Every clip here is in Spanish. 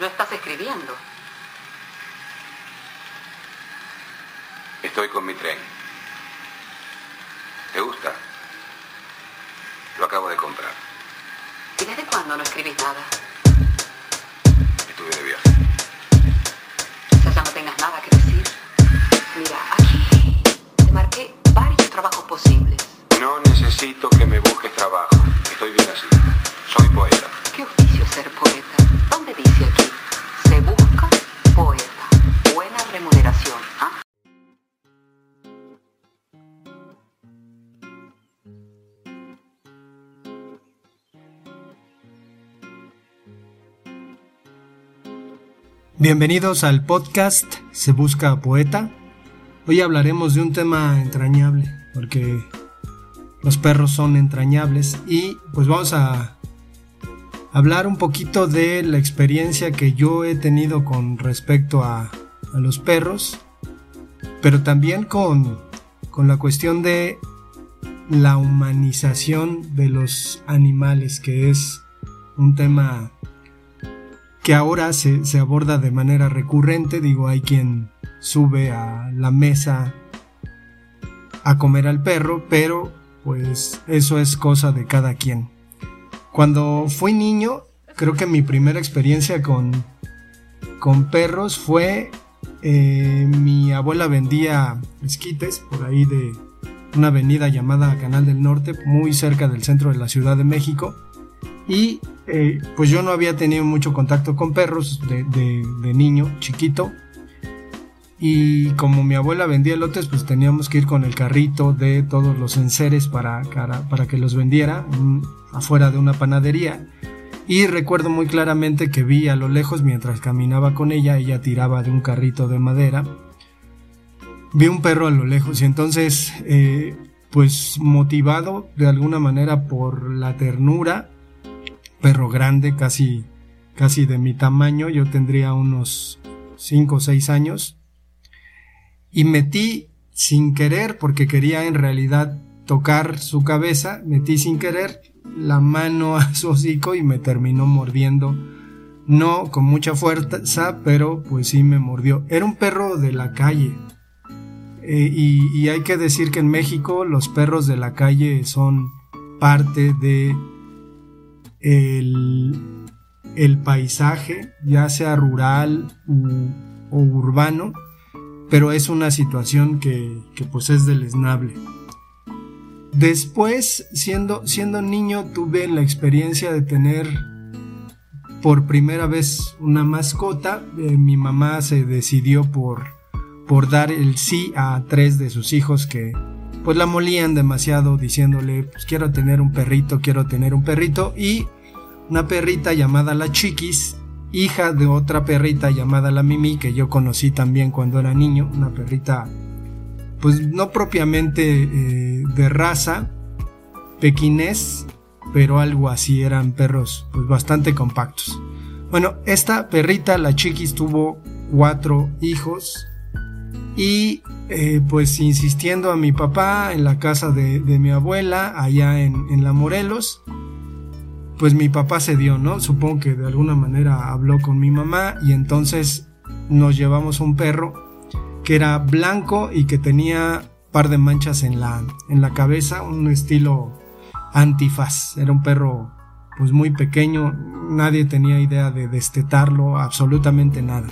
No estás escribiendo. Estoy con mi tren. ¿Te gusta? Lo acabo de comprar. ¿Y desde cuándo no escribís nada? Estuve de viaje. Quizás ya no tengas nada que decir. Mira, aquí te marqué varios trabajos posibles. No necesito que me busques trabajo. Estoy bien así. Soy poeta. ¿Qué oficio es ser poeta? ¿Dónde dice aquí? Bienvenidos al podcast Se Busca Poeta. Hoy hablaremos de un tema entrañable, porque los perros son entrañables y pues vamos a hablar un poquito de la experiencia que yo he tenido con respecto a, los perros, pero también con, con la cuestión de la humanización de los animales, que es un tema que ahora se, se, aborda de manera recurrente. Digo, hay quien sube a la mesa a comer al perro, pero pues eso es cosa de cada quien. Cuando fui niño, creo que mi primera experiencia con, con perros fue eh, mi abuela vendía esquites por ahí de una avenida llamada Canal del Norte, muy cerca del centro de la Ciudad de México. Y eh, pues yo no había tenido mucho contacto con perros de, niño, chiquito. Y como mi abuela vendía lotes, pues teníamos que ir con el carrito de todos los enseres para, para, para que los vendiera en, afuera de una panadería. Y recuerdo muy claramente que vi a lo lejos mientras caminaba con ella, ella tiraba de un carrito de madera. Vi un perro a lo lejos y entonces, eh, pues motivado de alguna manera por la ternura, perro grande, casi, casi de mi tamaño, yo tendría unos 5 o 6 años, y metí sin querer, porque quería en realidad tocar su cabeza, metí sin querer la mano a su hocico y me terminó mordiendo. No con mucha fuerza, pero pues sí me mordió. Era un perro de la calle. Eh, y, y hay que decir que en México los perros de la calle son parte de el, el paisaje, ya sea rural o urbano, pero es una situación que, que pues es deleznable. Después, siendo, siendo niño, tuve la experiencia de tener por primera vez una mascota. Eh, mi mamá se decidió por, por dar el sí a tres de sus hijos que pues la molían demasiado diciéndole pues quiero tener un perrito, quiero tener un perrito y una perrita llamada la Chiquis, hija de otra perrita llamada la Mimi que yo conocí también cuando era niño, una perrita pues no propiamente eh, de raza, pequinés, pero algo así, eran perros pues bastante compactos. Bueno, esta perrita, la Chiquis, tuvo cuatro hijos y eh, pues insistiendo a mi papá en la casa de, mi abuela, allá en, La Morelos, pues mi papá se dio, ¿no? Supongo que de alguna manera habló con mi mamá y entonces nos llevamos un perro que era blanco y que tenía par de manchas en la, en la cabeza, un estilo antifaz. Era un perro pues muy pequeño, nadie tenía idea de destetarlo, absolutamente nada.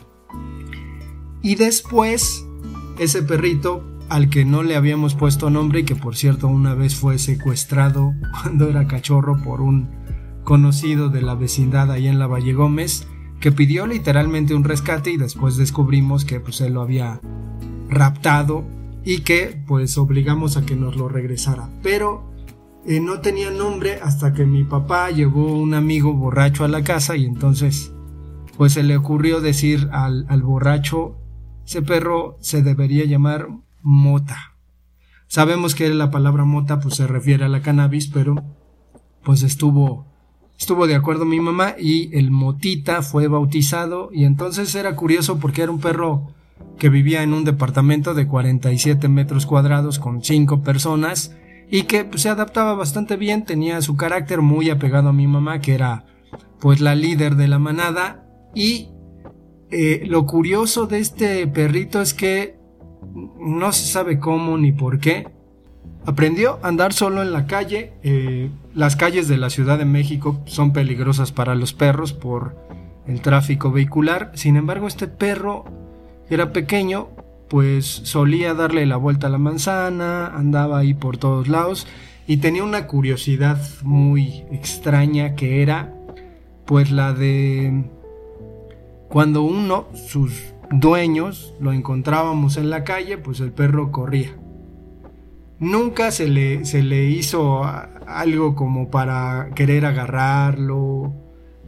Y después, ese perrito al que no le habíamos puesto nombre y que por cierto una vez fue secuestrado cuando era cachorro por un conocido de la vecindad ahí en la Valle Gómez, que pidió literalmente un rescate y después descubrimos que pues él lo había raptado y que pues obligamos a que nos lo regresara. Pero eh, no tenía nombre hasta que mi papá llevó un amigo borracho a la casa y entonces pues se le ocurrió decir al, al borracho, ese perro se debería llamar mota. Sabemos que la palabra mota pues se refiere a la cannabis, pero pues estuvo estuvo de acuerdo mi mamá y el motita fue bautizado y entonces era curioso porque era un perro que vivía en un departamento de 47 metros cuadrados con 5 personas y que pues, se adaptaba bastante bien, tenía su carácter muy apegado a mi mamá que era pues la líder de la manada y eh, lo curioso de este perrito es que no se sabe cómo ni por qué. Aprendió a andar solo en la calle. Eh, las calles de la Ciudad de México son peligrosas para los perros por el tráfico vehicular. Sin embargo, este perro era pequeño, pues solía darle la vuelta a la manzana, andaba ahí por todos lados y tenía una curiosidad muy extraña que era pues la de cuando uno, sus dueños, lo encontrábamos en la calle, pues el perro corría. Nunca se le, se le hizo algo como para querer agarrarlo,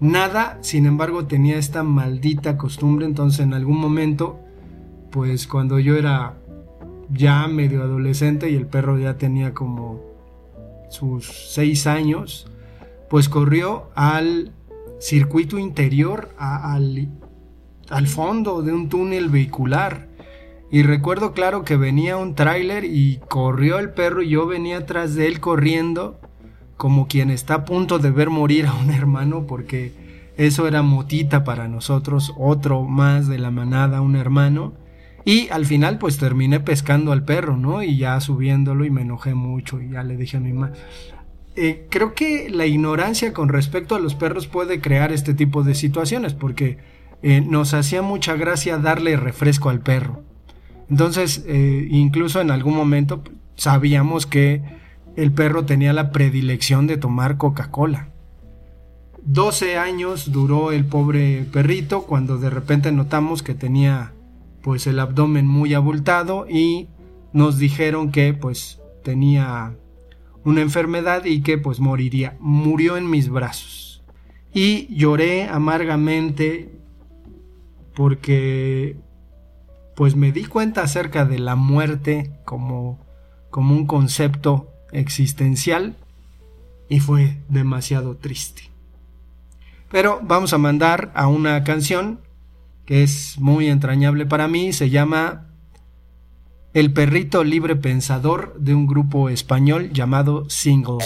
nada, sin embargo tenía esta maldita costumbre, entonces en algún momento, pues cuando yo era ya medio adolescente y el perro ya tenía como sus seis años, pues corrió al circuito interior, al al fondo de un túnel vehicular. Y recuerdo claro que venía un tráiler y corrió el perro y yo venía atrás de él corriendo como quien está a punto de ver morir a un hermano porque eso era motita para nosotros, otro más de la manada, un hermano. Y al final pues terminé pescando al perro, ¿no? Y ya subiéndolo y me enojé mucho y ya le dije a mi mamá. Eh, creo que la ignorancia con respecto a los perros puede crear este tipo de situaciones porque eh, nos hacía mucha gracia darle refresco al perro. Entonces, eh, incluso en algún momento sabíamos que el perro tenía la predilección de tomar Coca-Cola. 12 años duró el pobre perrito cuando de repente notamos que tenía pues el abdomen muy abultado y nos dijeron que pues tenía una enfermedad y que pues moriría. Murió en mis brazos. Y lloré amargamente porque pues me di cuenta acerca de la muerte como, como un concepto existencial y fue demasiado triste. Pero vamos a mandar a una canción que es muy entrañable para mí, se llama El perrito libre pensador de un grupo español llamado Single.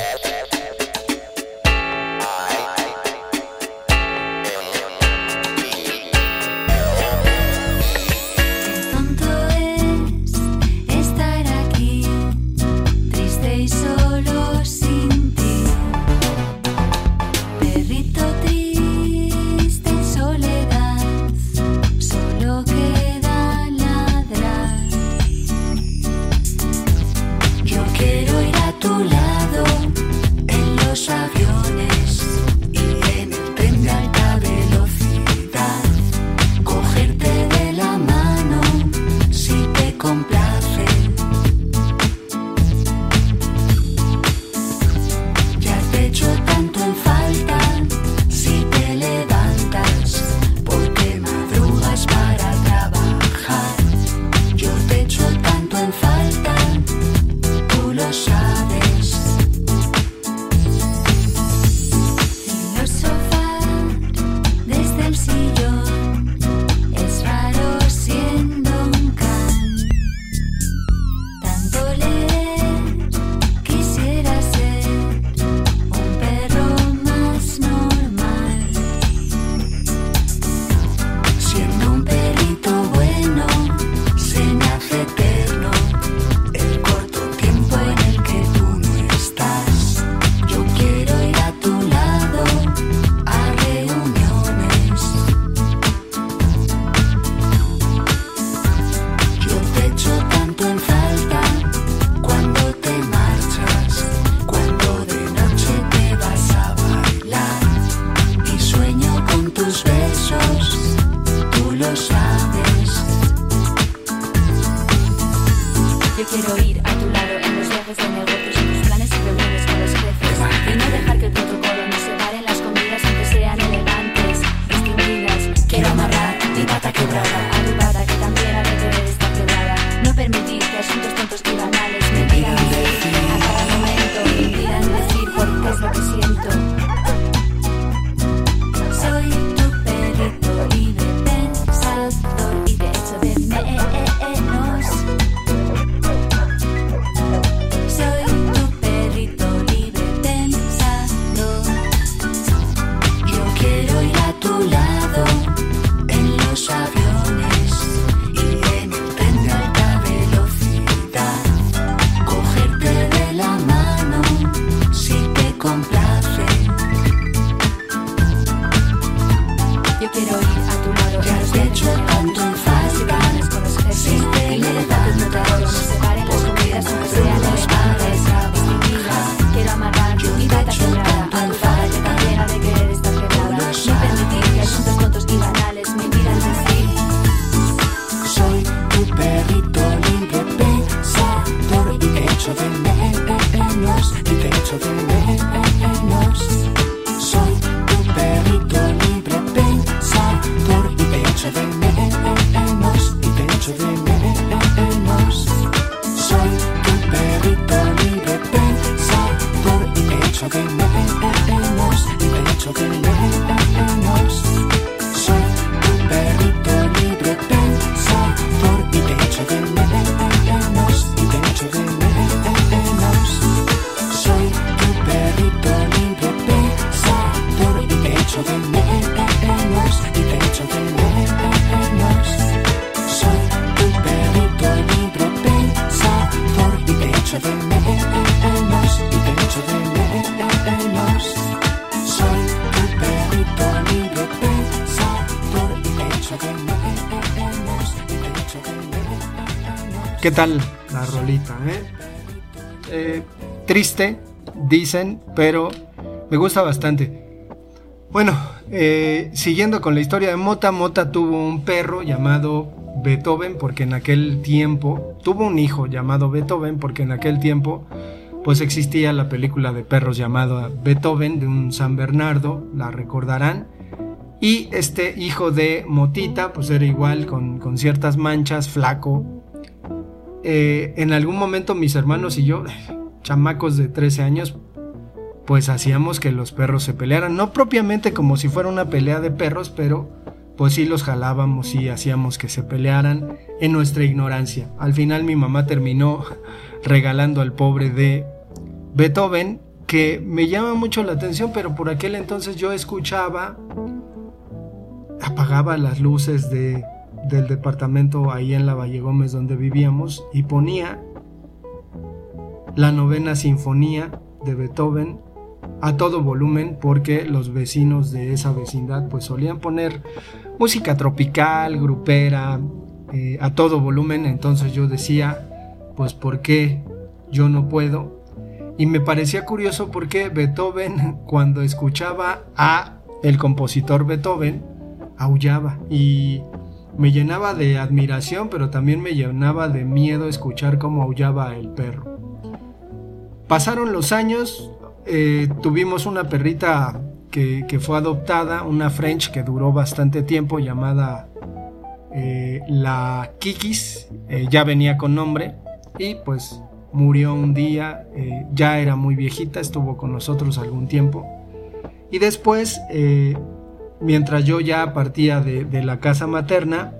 Soy ¿Qué tal la rolita, eh? Eh, triste, dicen, pero me gusta bastante. Bueno, eh, siguiendo con la historia de Mota, Mota tuvo un perro llamado Beethoven, porque en aquel tiempo, tuvo un hijo llamado Beethoven, porque en aquel tiempo, pues existía la película de perros llamada Beethoven, de un San Bernardo, la recordarán. Y este hijo de Motita, pues era igual, con, con ciertas manchas, flaco, eh, en algún momento mis hermanos y yo, chamacos de 13 años, pues hacíamos que los perros se pelearan. No propiamente como si fuera una pelea de perros, pero pues sí los jalábamos y hacíamos que se pelearan en nuestra ignorancia. Al final mi mamá terminó regalando al pobre de Beethoven, que me llama mucho la atención, pero por aquel entonces yo escuchaba, apagaba las luces de del departamento ahí en la Valle Gómez donde vivíamos y ponía la novena sinfonía de Beethoven a todo volumen porque los vecinos de esa vecindad pues solían poner música tropical, grupera, eh, a todo volumen, entonces yo decía pues ¿por qué yo no puedo? Y me parecía curioso porque Beethoven cuando escuchaba a el compositor Beethoven aullaba y me llenaba de admiración, pero también me llenaba de miedo escuchar cómo aullaba el perro. Pasaron los años, eh, tuvimos una perrita que, que, fue adoptada, una French que duró bastante tiempo, llamada eh, la Kikis, eh, ya venía con nombre, y pues murió un día, ya era muy viejita, estuvo con nosotros algún tiempo. Y después mientras yo ya partía de, la casa materna,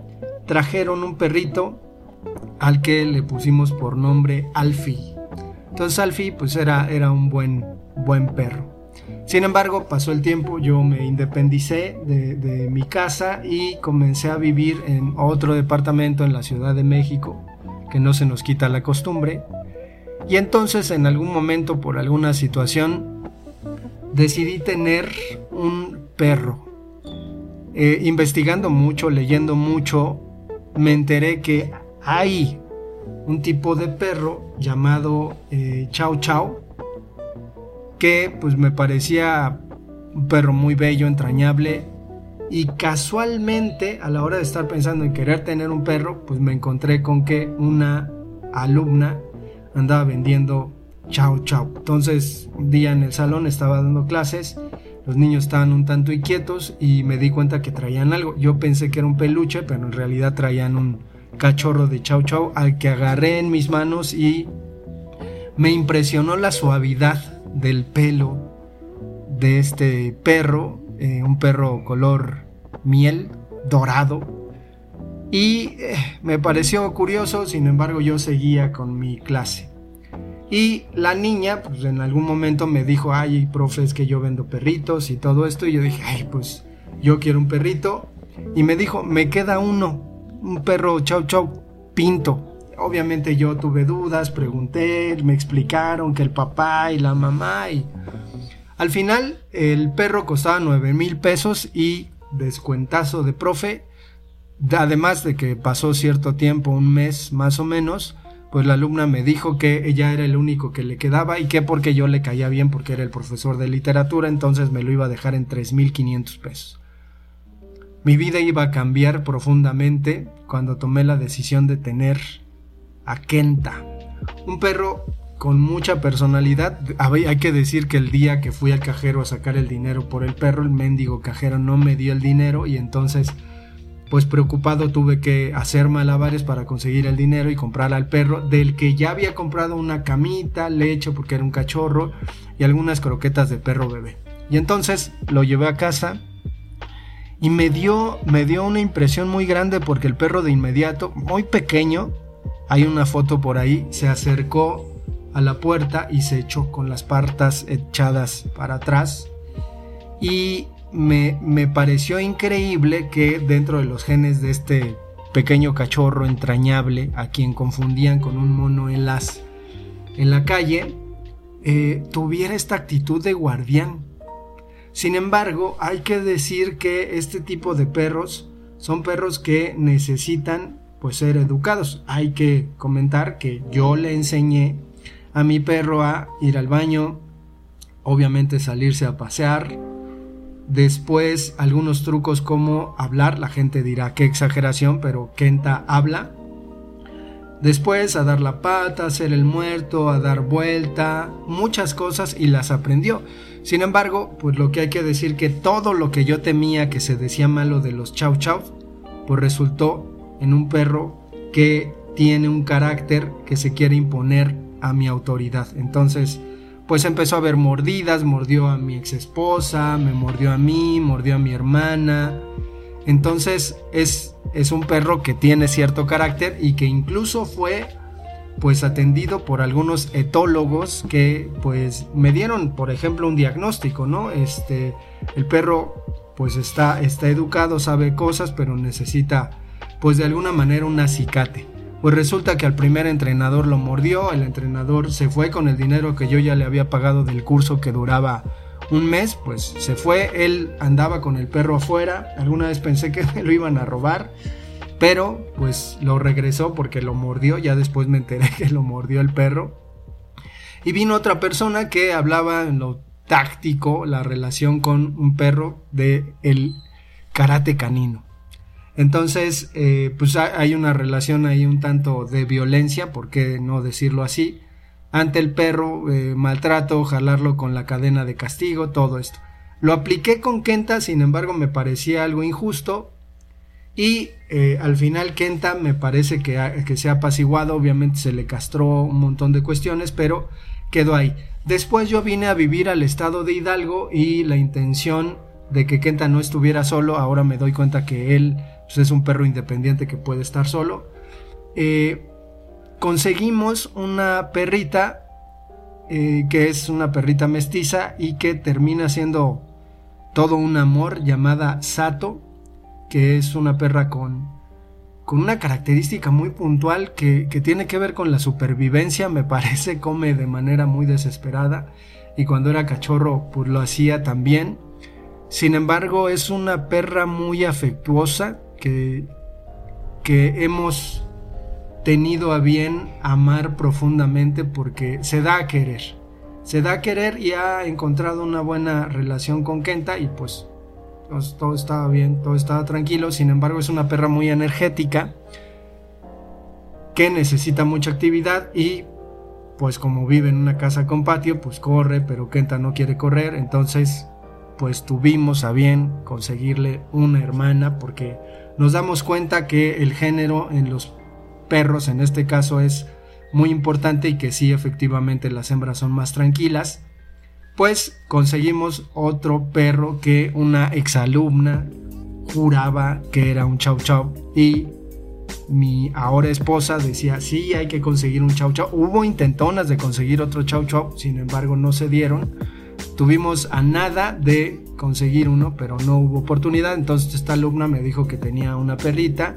trajeron un perrito al que le pusimos por nombre Alfie. Entonces Alfie pues era, era un buen, buen perro. Sin embargo, pasó el tiempo, yo me independicé de, de mi casa y comencé a vivir en otro departamento en la Ciudad de México, que no se nos quita la costumbre. Y entonces en algún momento, por alguna situación, decidí tener un perro. Eh, investigando mucho, leyendo mucho, me enteré que hay un tipo de perro llamado eh, Chao Chao, que pues me parecía un perro muy bello, entrañable, y casualmente a la hora de estar pensando en querer tener un perro, pues me encontré con que una alumna andaba vendiendo Chao Chao. Entonces un día en el salón estaba dando clases los niños estaban un tanto inquietos y me di cuenta que traían algo. Yo pensé que era un peluche, pero en realidad traían un cachorro de chau chau al que agarré en mis manos y me impresionó la suavidad del pelo de este perro, eh, un perro color miel, dorado. Y eh, me pareció curioso, sin embargo yo seguía con mi clase. Y la niña, pues en algún momento me dijo, ay, profe, es que yo vendo perritos y todo esto. Y yo dije, ay, pues yo quiero un perrito. Y me dijo, me queda uno, un perro chau chau pinto. Obviamente yo tuve dudas, pregunté, me explicaron que el papá y la mamá y... Al final el perro costaba 9 mil pesos y descuentazo de profe, además de que pasó cierto tiempo, un mes más o menos, pues la alumna me dijo que ella era el único que le quedaba y que porque yo le caía bien porque era el profesor de literatura, entonces me lo iba a dejar en 3.500 pesos. Mi vida iba a cambiar profundamente cuando tomé la decisión de tener a Kenta, un perro con mucha personalidad. Hay que decir que el día que fui al cajero a sacar el dinero por el perro, el mendigo cajero no me dio el dinero y entonces pues preocupado tuve que hacer malabares para conseguir el dinero y comprar al perro del que ya había comprado una camita, leche porque era un cachorro y algunas croquetas de perro bebé. Y entonces lo llevé a casa y me dio me dio una impresión muy grande porque el perro de inmediato, muy pequeño, hay una foto por ahí, se acercó a la puerta y se echó con las patas echadas para atrás y me, me pareció increíble que dentro de los genes de este pequeño cachorro entrañable a quien confundían con un mono en las en la calle eh, tuviera esta actitud de guardián. Sin embargo, hay que decir que este tipo de perros son perros que necesitan pues ser educados. Hay que comentar que yo le enseñé a mi perro a ir al baño, obviamente salirse a pasear, Después algunos trucos como hablar, la gente dirá qué exageración, pero Kenta habla. Después a dar la pata, a hacer el muerto, a dar vuelta, muchas cosas y las aprendió. Sin embargo, pues lo que hay que decir que todo lo que yo temía que se decía malo de los chau chau, pues resultó en un perro que tiene un carácter que se quiere imponer a mi autoridad. Entonces, pues empezó a haber mordidas, mordió a mi ex esposa, me mordió a mí, mordió a mi hermana. Entonces es, es un perro que tiene cierto carácter y que incluso fue pues atendido por algunos etólogos que pues me dieron por ejemplo un diagnóstico, ¿no? Este, el perro pues está, está educado, sabe cosas, pero necesita pues de alguna manera un acicate. Pues resulta que al primer entrenador lo mordió, el entrenador se fue con el dinero que yo ya le había pagado del curso que duraba un mes, pues se fue, él andaba con el perro afuera, alguna vez pensé que lo iban a robar, pero pues lo regresó porque lo mordió, ya después me enteré que lo mordió el perro. Y vino otra persona que hablaba en lo táctico, la relación con un perro de el karate canino. Entonces, eh, pues hay una relación ahí un tanto de violencia, ¿por qué no decirlo así? Ante el perro, eh, maltrato, jalarlo con la cadena de castigo, todo esto. Lo apliqué con Kenta, sin embargo me parecía algo injusto y eh, al final Kenta me parece que, que se ha apaciguado, obviamente se le castró un montón de cuestiones, pero quedó ahí. Después yo vine a vivir al estado de Hidalgo y la intención de que Kenta no estuviera solo, ahora me doy cuenta que él pues, es un perro independiente que puede estar solo. Eh, conseguimos una perrita eh, que es una perrita mestiza y que termina siendo todo un amor llamada Sato, que es una perra con, con una característica muy puntual que, que, tiene que ver con la supervivencia, me parece, come de manera muy desesperada y cuando era cachorro pues lo hacía también. Sin embargo, es una perra muy afectuosa que, hemos tenido a bien amar profundamente porque se da a querer. Se da a querer y ha encontrado una buena relación con Kenta y pues, pues todo estaba bien, todo estaba tranquilo. Sin embargo, es una perra muy energética que necesita mucha actividad y pues como vive en una casa con patio, pues corre, pero Kenta no quiere correr, entonces pues tuvimos a bien conseguirle una hermana porque nos damos cuenta que el género en los perros en este caso es muy importante y que sí efectivamente las hembras son más tranquilas, pues conseguimos otro perro que una exalumna juraba que era un chau chau y mi ahora esposa decía, sí, hay que conseguir un chau chau. Hubo intentonas de conseguir otro chau chau, sin embargo no se dieron. Tuvimos a nada de conseguir uno, pero no hubo oportunidad. Entonces esta alumna me dijo que tenía una perrita,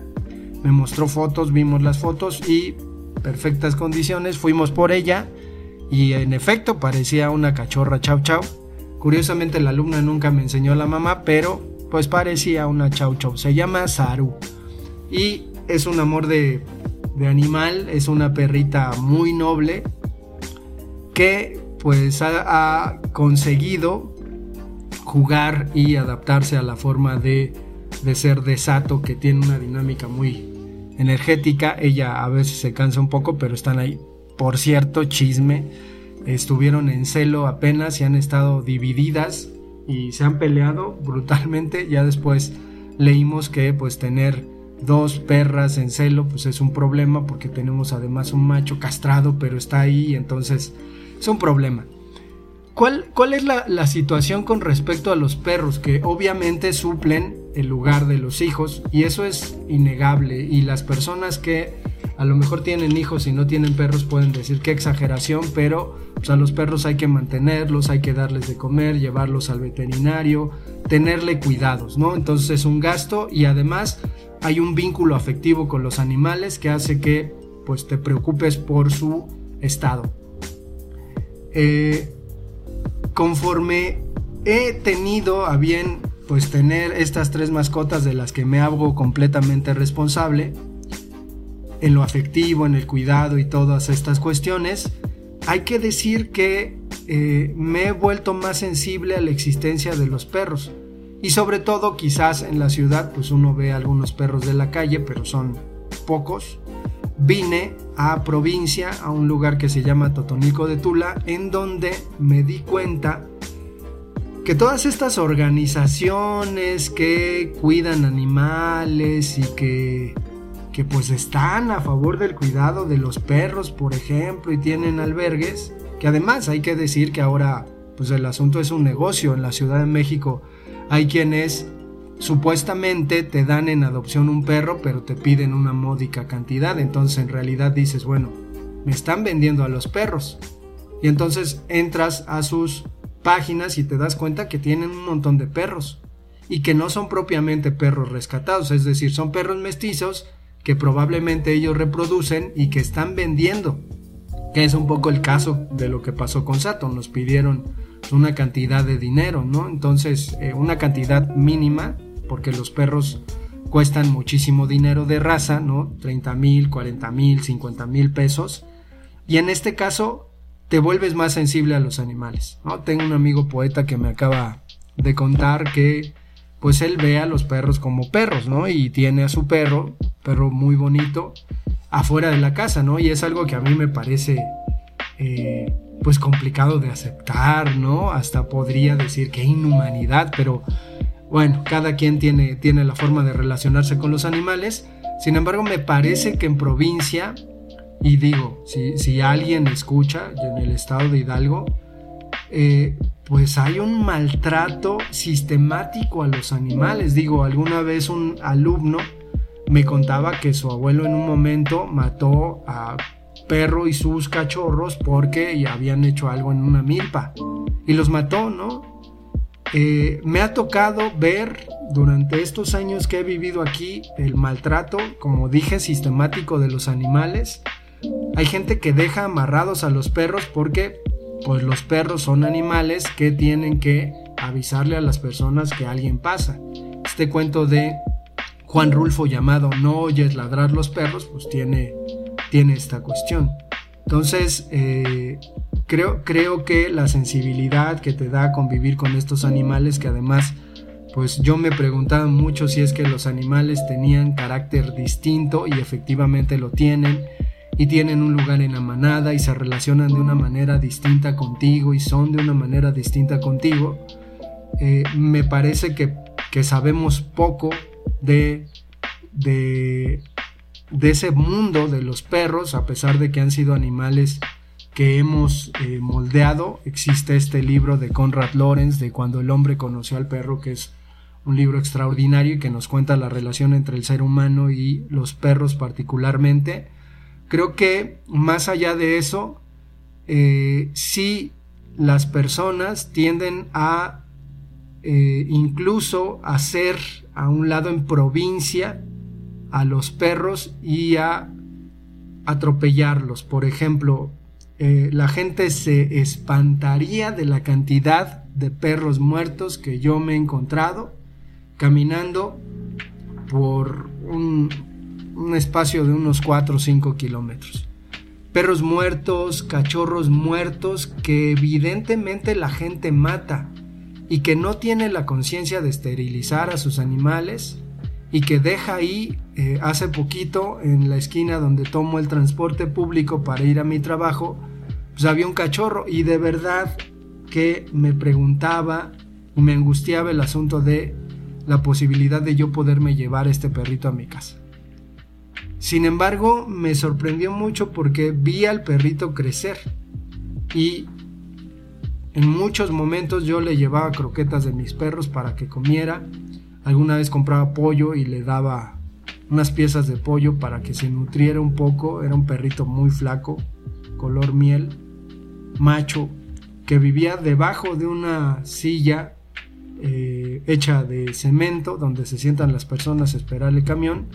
me mostró fotos, vimos las fotos y perfectas condiciones, fuimos por ella y en efecto parecía una cachorra chau chau. Curiosamente la alumna nunca me enseñó la mamá, pero pues parecía una chau chau. Se llama Saru y es un amor de, de animal, es una perrita muy noble que pues ha, conseguido jugar y adaptarse a la forma de, de ser de Sato que tiene una dinámica muy energética. Ella a veces se cansa un poco, pero están ahí. Por cierto, chisme, estuvieron en celo apenas y han estado divididas y se han peleado brutalmente. Ya después leímos que pues tener dos perras en celo pues es un problema porque tenemos además un macho castrado pero está ahí entonces es un problema. ¿Cuál, cuál es la, la, situación con respecto a los perros? Que obviamente suplen el lugar de los hijos y eso es innegable y las personas que a lo mejor tienen hijos y no tienen perros pueden decir qué exageración, pero pues, a los perros hay que mantenerlos, hay que darles de comer, llevarlos al veterinario, tenerle cuidados, ¿no? Entonces es un gasto y además hay un vínculo afectivo con los animales que hace que pues te preocupes por su estado. Eh, conforme he tenido a bien pues tener estas tres mascotas de las que me hago completamente responsable en lo afectivo, en el cuidado y todas estas cuestiones, hay que decir que eh, me he vuelto más sensible a la existencia de los perros. Y sobre todo quizás en la ciudad pues uno ve algunos perros de la calle, pero son pocos. Vine a provincia, a un lugar que se llama Totonico de Tula, en donde me di cuenta que todas estas organizaciones que cuidan animales y que, que pues están a favor del cuidado de los perros, por ejemplo, y tienen albergues, que además hay que decir que ahora pues el asunto es un negocio en la Ciudad de México. Hay quienes supuestamente te dan en adopción un perro, pero te piden una módica cantidad. Entonces en realidad dices, bueno, me están vendiendo a los perros. Y entonces entras a sus páginas y te das cuenta que tienen un montón de perros. Y que no son propiamente perros rescatados, es decir, son perros mestizos que probablemente ellos reproducen y que están vendiendo. Que es un poco el caso de lo que pasó con Sato. Nos pidieron una cantidad de dinero, ¿no? Entonces, eh, una cantidad mínima porque los perros cuestan muchísimo dinero de raza, ¿no? 30 mil, 40 mil, 50 mil pesos. Y en este caso te vuelves más sensible a los animales, ¿no? Tengo un amigo poeta que me acaba de contar que pues él ve a los perros como perros, ¿no? Y tiene a su perro, perro muy bonito, afuera de la casa, ¿no? Y es algo que a mí me parece eh, pues complicado de aceptar, ¿no? Hasta podría decir que inhumanidad, pero bueno, cada quien tiene, tiene la forma de relacionarse con los animales. Sin embargo, me parece que en provincia, y digo, si, si alguien escucha en el estado de Hidalgo, eh, pues hay un maltrato sistemático a los animales. Digo, alguna vez un alumno me contaba que su abuelo en un momento mató a perro y sus cachorros porque habían hecho algo en una milpa y los mató, ¿no? Eh, me ha tocado ver durante estos años que he vivido aquí el maltrato, como dije, sistemático de los animales. Hay gente que deja amarrados a los perros porque pues los perros son animales que tienen que avisarle a las personas que alguien pasa. Este cuento de Juan Rulfo llamado No oyes ladrar los perros, pues tiene, tiene esta cuestión. Entonces, eh, creo, creo que la sensibilidad que te da convivir con estos animales, que además, pues yo me preguntaba mucho si es que los animales tenían carácter distinto y efectivamente lo tienen, y tienen un lugar en la manada y se relacionan de una manera distinta contigo y son de una manera distinta contigo, eh, me parece que, que, sabemos poco de, de, de ese mundo de los perros, a pesar de que han sido animales que hemos eh, moldeado. Existe este libro de Conrad Lorenz de Cuando el hombre conoció al perro, que es un libro extraordinario y que nos cuenta la relación entre el ser humano y los perros particularmente. Creo que más allá de eso, eh, sí las personas tienden a eh, incluso hacer a un lado en provincia a los perros y a atropellarlos. Por ejemplo, eh, la gente se espantaría de la cantidad de perros muertos que yo me he encontrado, caminando por un, un espacio de unos 4 o 5 kilómetros. Perros muertos, cachorros muertos que evidentemente la gente mata y que no tiene la conciencia de esterilizar a sus animales y que deja ahí eh, hace poquito en la esquina donde tomo el transporte público para ir a mi trabajo, pues había un cachorro y de verdad que me preguntaba me angustiaba el asunto de la posibilidad de yo poderme llevar este perrito a mi casa. Sin embargo, me sorprendió mucho porque vi al perrito crecer y en muchos momentos yo le llevaba croquetas de mis perros para que comiera. Alguna vez compraba pollo y le daba unas piezas de pollo para que se nutriera un poco. Era un perrito muy flaco, color miel, macho, que vivía debajo de una silla eh, hecha de cemento donde se sientan las personas a esperar el camión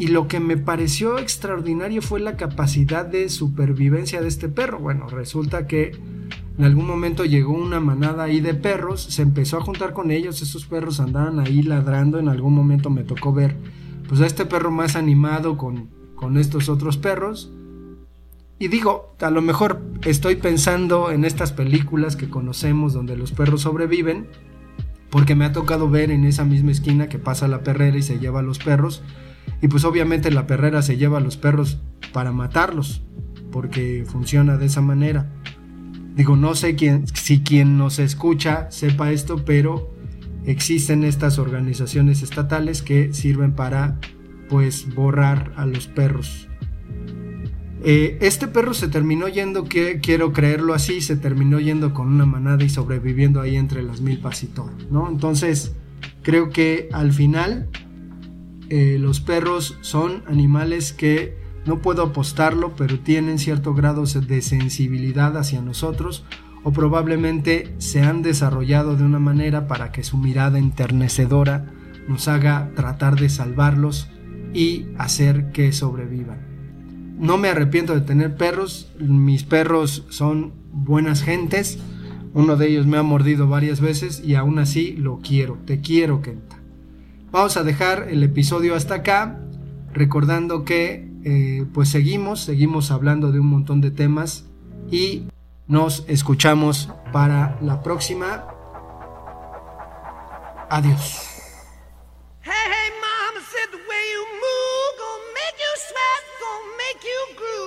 y lo que me pareció extraordinario fue la capacidad de supervivencia de este perro. Bueno, resulta que en algún momento llegó una manada ahí de perros, se empezó a juntar con ellos, esos perros andaban ahí ladrando, en algún momento me tocó ver pues a este perro más animado con, con estos otros perros. Y digo, a lo mejor estoy pensando en estas películas que conocemos donde los perros sobreviven, porque me ha tocado ver en esa misma esquina que pasa la perrera y se lleva a los perros y pues obviamente la perrera se lleva a los perros para matarlos, porque funciona de esa manera. Digo, no sé quién, si quien nos escucha sepa esto, pero existen estas organizaciones estatales que sirven para pues borrar a los perros. Eh, este perro se terminó yendo, que quiero creerlo así, se terminó yendo con una manada y sobreviviendo ahí entre las milpas y ¿no? Entonces, creo que al final eh, los perros son animales que no puedo apostarlo, pero tienen cierto grado de sensibilidad hacia nosotros o probablemente se han desarrollado de una manera para que su mirada enternecedora nos haga tratar de salvarlos y hacer que sobrevivan. No me arrepiento de tener perros, mis perros son buenas gentes, uno de ellos me ha mordido varias veces y aún así lo quiero, te quiero Kenta. Vamos a dejar el episodio hasta acá, recordando que eh, pues seguimos, seguimos hablando de un montón de temas y nos escuchamos para la próxima. Adiós. Hey, hey, mama said the way you move, gonna make you sweat, gonna make you groove.